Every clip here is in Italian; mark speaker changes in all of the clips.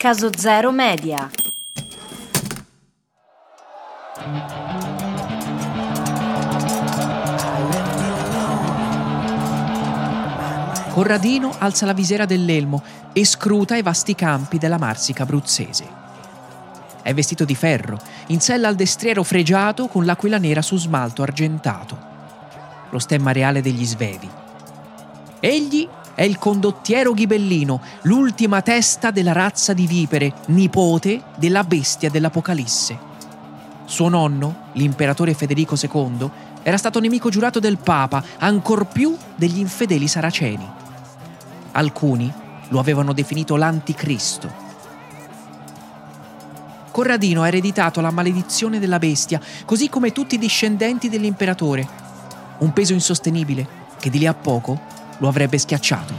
Speaker 1: Caso Zero Media.
Speaker 2: Corradino alza la visiera dell'elmo e scruta i vasti campi della Marsica abruzzese. È vestito di ferro, in sella al destriero fregiato con l'aquila nera su smalto argentato, lo stemma reale degli Svevi. Egli è il condottiero ghibellino, l'ultima testa della razza di vipere, nipote della bestia dell'Apocalisse. Suo nonno, l'imperatore Federico II, era stato nemico giurato del Papa, ancor più degli infedeli saraceni. Alcuni lo avevano definito l'anticristo. Corradino ha ereditato la maledizione della bestia, così come tutti i discendenti dell'imperatore. Un peso insostenibile che di lì a poco lo avrebbe schiacciato.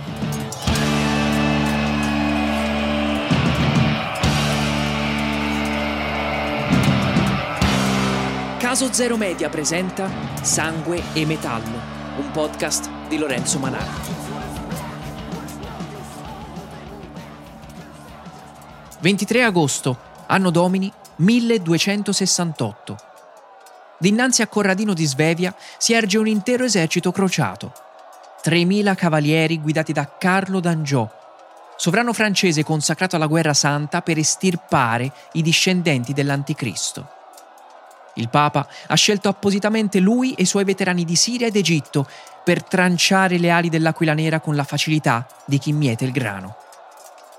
Speaker 2: Caso Zero Media presenta Sangue e Metallo, un podcast di Lorenzo Manara. 23 agosto, anno domini 1268. Dinanzi a Corradino di Svevia si erge un intero esercito crociato. 3.000 cavalieri guidati da Carlo d'Angiò, sovrano francese consacrato alla guerra santa per estirpare i discendenti dell'Anticristo. Il Papa ha scelto appositamente lui e i suoi veterani di Siria ed Egitto per tranciare le ali dell'aquila nera con la facilità di chi miete il grano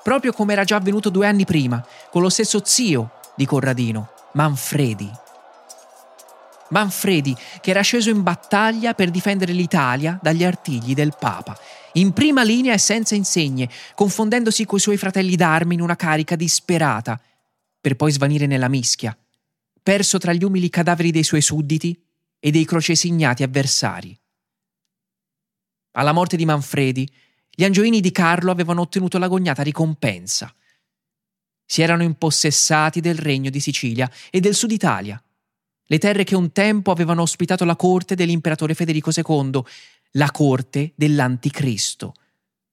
Speaker 2: proprio come era già avvenuto due anni prima, con lo stesso zio di Corradino, Manfredi. Manfredi, che era sceso in battaglia per difendere l'Italia dagli artigli del Papa, in prima linea e senza insegne, confondendosi coi suoi fratelli d'armi in una carica disperata, per poi svanire nella mischia, perso tra gli umili cadaveri dei suoi sudditi e dei crocesignati avversari. Alla morte di Manfredi, gli angioini di Carlo avevano ottenuto l'agognata ricompensa. Si erano impossessati del regno di Sicilia e del sud Italia, le terre che un tempo avevano ospitato la corte dell'imperatore Federico II, la corte dell'Anticristo,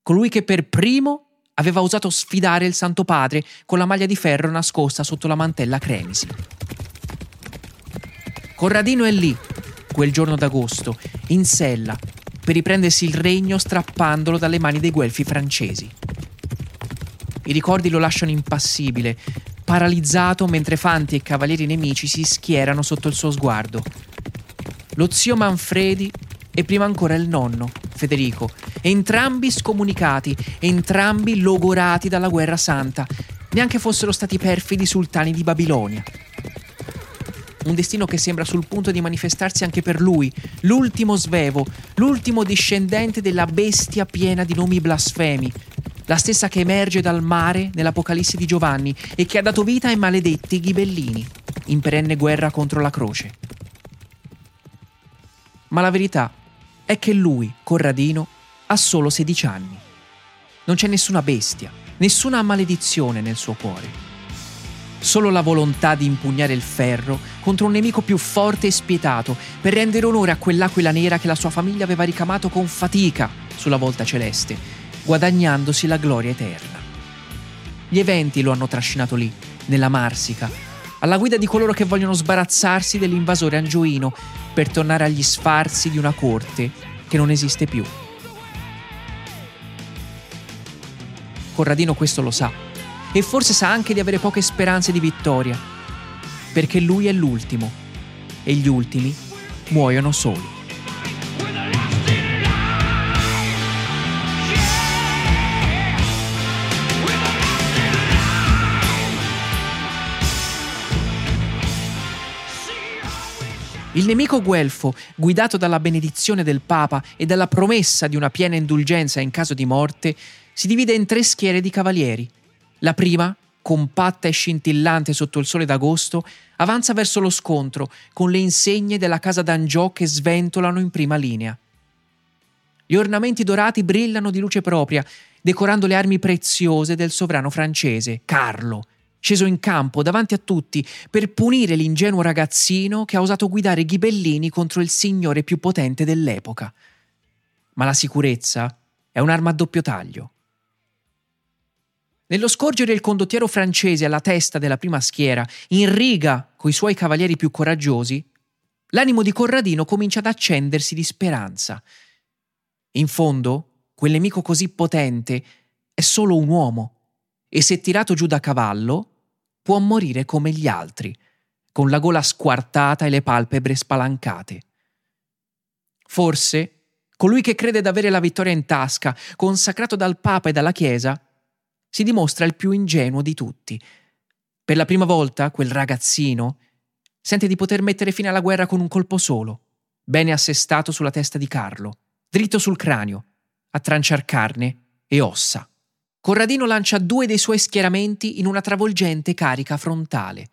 Speaker 2: colui che per primo aveva osato sfidare il Santo Padre con la maglia di ferro nascosta sotto la mantella cremisi. Corradino è lì, quel giorno d'agosto, in sella, per riprendersi il regno strappandolo dalle mani dei guelfi francesi. I ricordi lo lasciano impassibile, paralizzato mentre fanti e cavalieri nemici si schierano sotto il suo sguardo. Lo zio Manfredi e prima ancora il nonno, Federico, entrambi scomunicati, entrambi logorati dalla guerra santa, neanche fossero stati perfidi sultani di Babilonia. Un destino che sembra sul punto di manifestarsi anche per lui, l'ultimo svevo, l'ultimo discendente della bestia piena di nomi blasfemi, la stessa che emerge dal mare nell'Apocalisse di Giovanni e che ha dato vita ai maledetti ghibellini, in perenne guerra contro la croce. Ma la verità è che lui, Corradino, ha solo 16 anni. Non c'è nessuna bestia, nessuna maledizione nel suo cuore solo la volontà di impugnare il ferro contro un nemico più forte e spietato per rendere onore a quell'aquila nera che la sua famiglia aveva ricamato con fatica sulla volta celeste, guadagnandosi la gloria eterna. Gli eventi lo hanno trascinato lì, nella Marsica, alla guida di coloro che vogliono sbarazzarsi dell'invasore angioino per tornare agli sfarzi di una corte che non esiste più. Corradino questo lo sa e forse sa anche di avere poche speranze di vittoria, perché lui è l'ultimo e gli ultimi muoiono soli. Il nemico guelfo, guidato dalla benedizione del Papa e dalla promessa di una piena indulgenza in caso di morte, si divide in tre schiere di cavalieri, la prima, compatta e scintillante sotto il sole d'agosto, avanza verso lo scontro con le insegne della casa d'Angiò che sventolano in prima linea. Gli ornamenti dorati brillano di luce propria, decorando le armi preziose del sovrano francese, Carlo, sceso in campo davanti a tutti per punire l'ingenuo ragazzino che ha osato guidare ghibellini contro il signore più potente dell'epoca. Ma la sicurezza è un'arma a doppio taglio. Nello scorgere il condottiero francese alla testa della prima schiera, in riga coi suoi cavalieri più coraggiosi, l'animo di Corradino comincia ad accendersi di speranza. In fondo, quel nemico così potente è solo un uomo e se tirato giù da cavallo può morire come gli altri, con la gola squartata e le palpebre spalancate. Forse colui che crede d'avere la vittoria in tasca, consacrato dal Papa e dalla Chiesa, si dimostra il più ingenuo di tutti. Per la prima volta quel ragazzino sente di poter mettere fine alla guerra con un colpo solo, bene assestato sulla testa di Carlo, dritto sul cranio, a tranciar carne e ossa. Corradino lancia due dei suoi schieramenti in una travolgente carica frontale.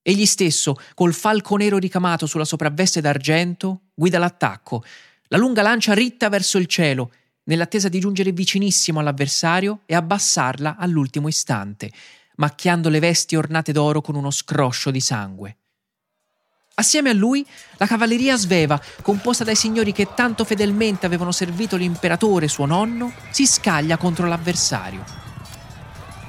Speaker 2: Egli stesso, col falco nero ricamato sulla sopravveste d'argento, guida l'attacco, la lunga lancia ritta verso il cielo, nell'attesa di giungere vicinissimo all'avversario e abbassarla all'ultimo istante, macchiando le vesti ornate d'oro con uno scroscio di sangue. Assieme a lui, la cavalleria sveva, composta dai signori che tanto fedelmente avevano servito l'imperatore suo nonno, si scaglia contro l'avversario.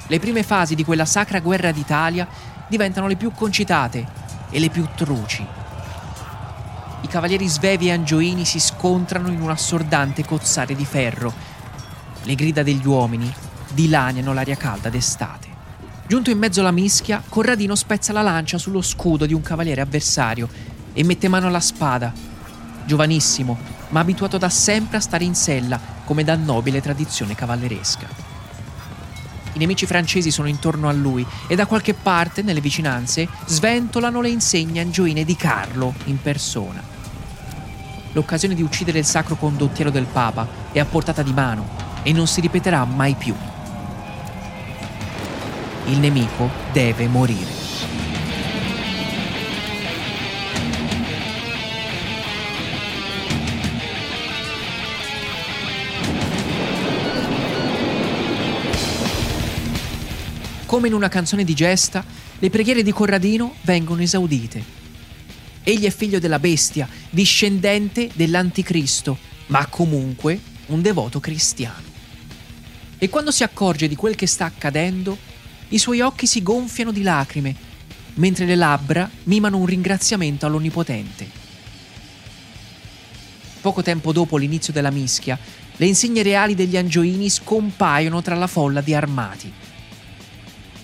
Speaker 2: Le prime fasi di quella sacra guerra d'Italia diventano le più concitate e le più truci. I cavalieri svevi e angioini si scontrano in un assordante cozzare di ferro. Le grida degli uomini dilaniano l'aria calda d'estate. Giunto in mezzo alla mischia, Corradino spezza la lancia sullo scudo di un cavaliere avversario e mette mano alla spada. Giovanissimo, ma abituato da sempre a stare in sella, come da nobile tradizione cavalleresca. I nemici francesi sono intorno a lui e da qualche parte, nelle vicinanze, sventolano le insegne angioine di Carlo in persona. L'occasione di uccidere il sacro condottiero del Papa è a portata di mano e non si ripeterà mai più. Il nemico deve morire. Come in una canzone di gesta, le preghiere di Corradino vengono esaudite. Egli è figlio della bestia, discendente dell'anticristo, ma comunque un devoto cristiano. E quando si accorge di quel che sta accadendo, i suoi occhi si gonfiano di lacrime, mentre le labbra mimano un ringraziamento all'Onnipotente. Poco tempo dopo l'inizio della mischia, le insegne reali degli angioini scompaiono tra la folla di armati.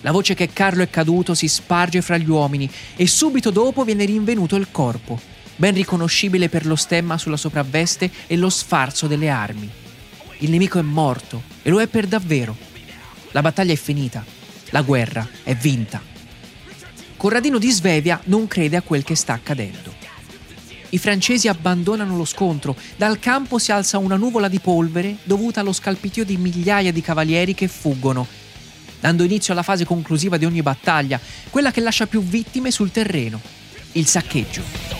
Speaker 2: La voce che Carlo è caduto si sparge fra gli uomini e subito dopo viene rinvenuto il corpo, ben riconoscibile per lo stemma sulla sopravveste e lo sfarzo delle armi. Il nemico è morto e lo è per davvero. La battaglia è finita la guerra è vinta. Corradino di Svevia non crede a quel che sta accadendo. I francesi abbandonano lo scontro, dal campo si alza una nuvola di polvere dovuta allo scalpitio di migliaia di cavalieri che fuggono, dando inizio alla fase conclusiva di ogni battaglia, quella che lascia più vittime sul terreno, il saccheggio.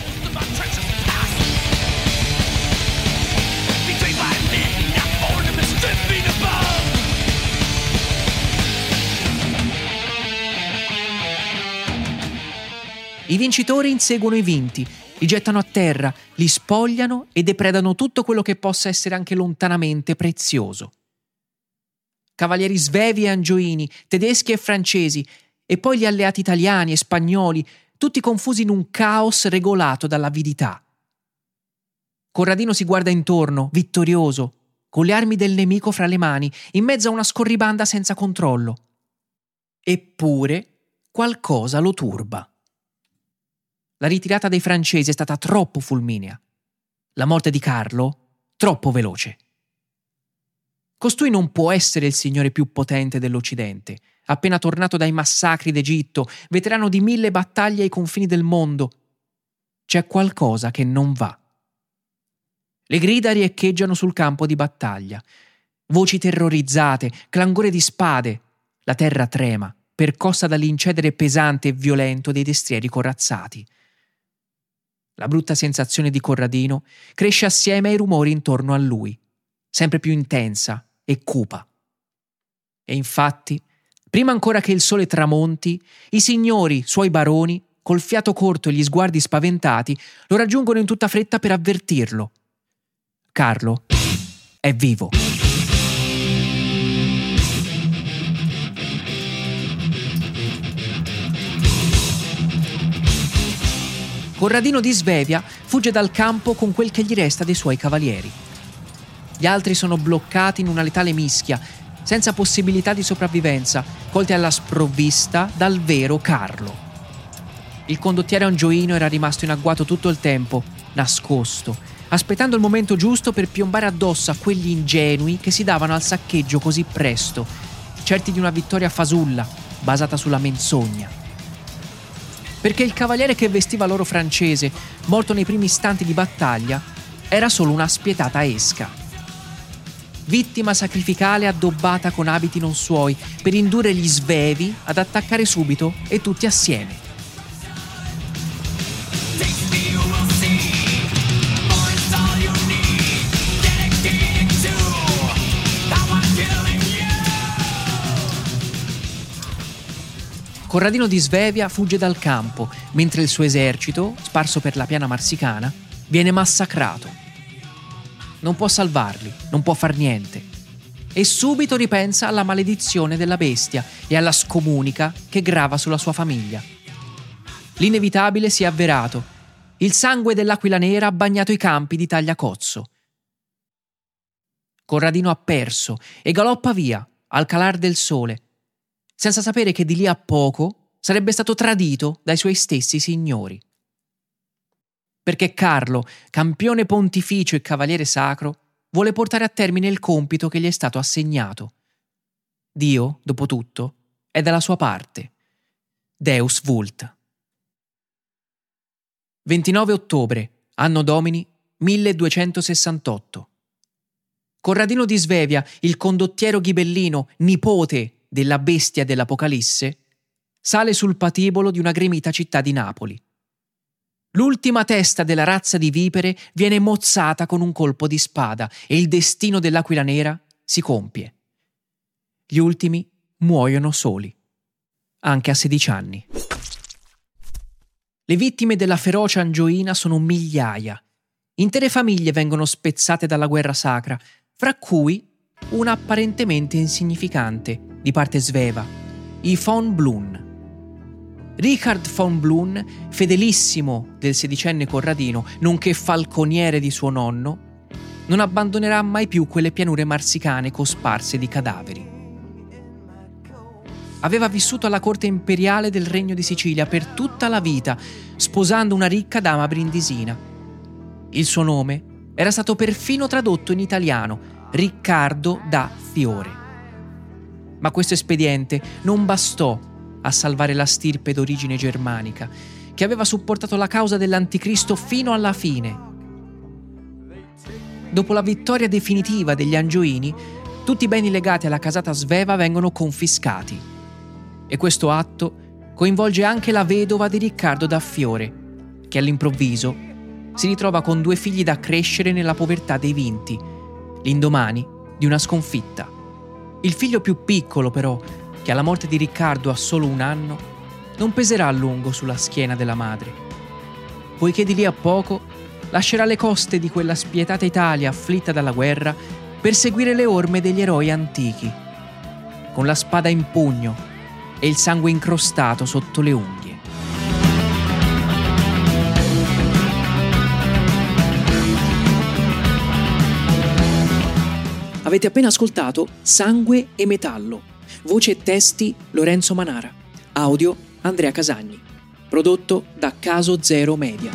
Speaker 2: I vincitori inseguono i vinti, li gettano a terra, li spogliano e depredano tutto quello che possa essere anche lontanamente prezioso. Cavalieri svevi e angioini, tedeschi e francesi, e poi gli alleati italiani e spagnoli, tutti confusi in un caos regolato dall'avidità. Corradino si guarda intorno, vittorioso, con le armi del nemico fra le mani, in mezzo a una scorribanda senza controllo. Eppure qualcosa lo turba. La ritirata dei francesi è stata troppo fulminea. La morte di Carlo troppo veloce. Costui non può essere il signore più potente dell'Occidente, appena tornato dai massacri d'Egitto, veterano di mille battaglie ai confini del mondo. C'è qualcosa che non va. Le grida riecheggiano sul campo di battaglia. Voci terrorizzate, clangore di spade. La terra trema, percossa dall'incedere pesante e violento dei destrieri corazzati. La brutta sensazione di Corradino cresce assieme ai rumori intorno a lui, sempre più intensa e cupa. E infatti, prima ancora che il sole tramonti, i signori, suoi baroni, col fiato corto e gli sguardi spaventati, lo raggiungono in tutta fretta per avvertirlo. Carlo è vivo. Corradino di Svevia fugge dal campo con quel che gli resta dei suoi cavalieri. Gli altri sono bloccati in una letale mischia, senza possibilità di sopravvivenza, colti alla sprovvista dal vero Carlo. Il condottiere Angioino era rimasto in agguato tutto il tempo, nascosto, aspettando il momento giusto per piombare addosso a quegli ingenui che si davano al saccheggio così presto, certi di una vittoria fasulla, basata sulla menzogna. Perché il cavaliere che vestiva l'oro francese, morto nei primi istanti di battaglia, era solo una spietata esca. Vittima sacrificale addobbata con abiti non suoi per indurre gli svevi ad attaccare subito e tutti assieme. Corradino di Svevia fugge dal campo, mentre il suo esercito, sparso per la piana marsicana, viene massacrato. Non può salvarli, non può far niente. E subito ripensa alla maledizione della bestia e alla scomunica che grava sulla sua famiglia. L'inevitabile si è avverato. Il sangue dell'aquila nera ha bagnato i campi di Tagliacozzo. Corradino ha perso e galoppa via, al calar del sole, senza sapere che di lì a poco sarebbe stato tradito dai suoi stessi signori. Perché Carlo, campione pontificio e cavaliere sacro, vuole portare a termine il compito che gli è stato assegnato. Dio, dopo tutto, è dalla sua parte. Deus vult. 29 ottobre, anno domini 1268. Corradino di Svevia, il condottiero ghibellino, nipote della bestia dell'Apocalisse, sale sul patibolo di una gremita città di Napoli. L'ultima testa della razza di vipere viene mozzata con un colpo di spada e il destino dell'aquila nera si compie. Gli ultimi muoiono soli, anche a 16 anni. Le vittime della ferocia angioina sono migliaia. Intere famiglie vengono spezzate dalla guerra sacra, fra cui una apparentemente insignificante, di parte sveva, i von Blun. Richard von Blun, fedelissimo del sedicenne Corradino, nonché falconiere di suo nonno, non abbandonerà mai più quelle pianure marsicane cosparse di cadaveri. Aveva vissuto alla corte imperiale del Regno di Sicilia per tutta la vita, sposando una ricca dama brindisina. Il suo nome era stato perfino tradotto in italiano Riccardo da Fiore. Ma questo espediente non bastò a salvare la stirpe d'origine germanica, che aveva supportato la causa dell'anticristo fino alla fine. Dopo la vittoria definitiva degli Angioini, tutti i beni legati alla casata sveva vengono confiscati. E questo atto coinvolge anche la vedova di Riccardo da Fiore, che all'improvviso si ritrova con due figli da crescere nella povertà dei vinti l'indomani di una sconfitta. Il figlio più piccolo, però, che alla morte di Riccardo ha solo un anno, non peserà a lungo sulla schiena della madre, poiché di lì a poco lascerà le coste di quella spietata Italia afflitta dalla guerra per seguire le orme degli eroi antichi, con la spada in pugno e il sangue incrostato sotto le unghie. Avete appena ascoltato Sangue e Metallo. Voce e testi Lorenzo Manara. Audio Andrea Casagni. Prodotto da Caso Zero Media.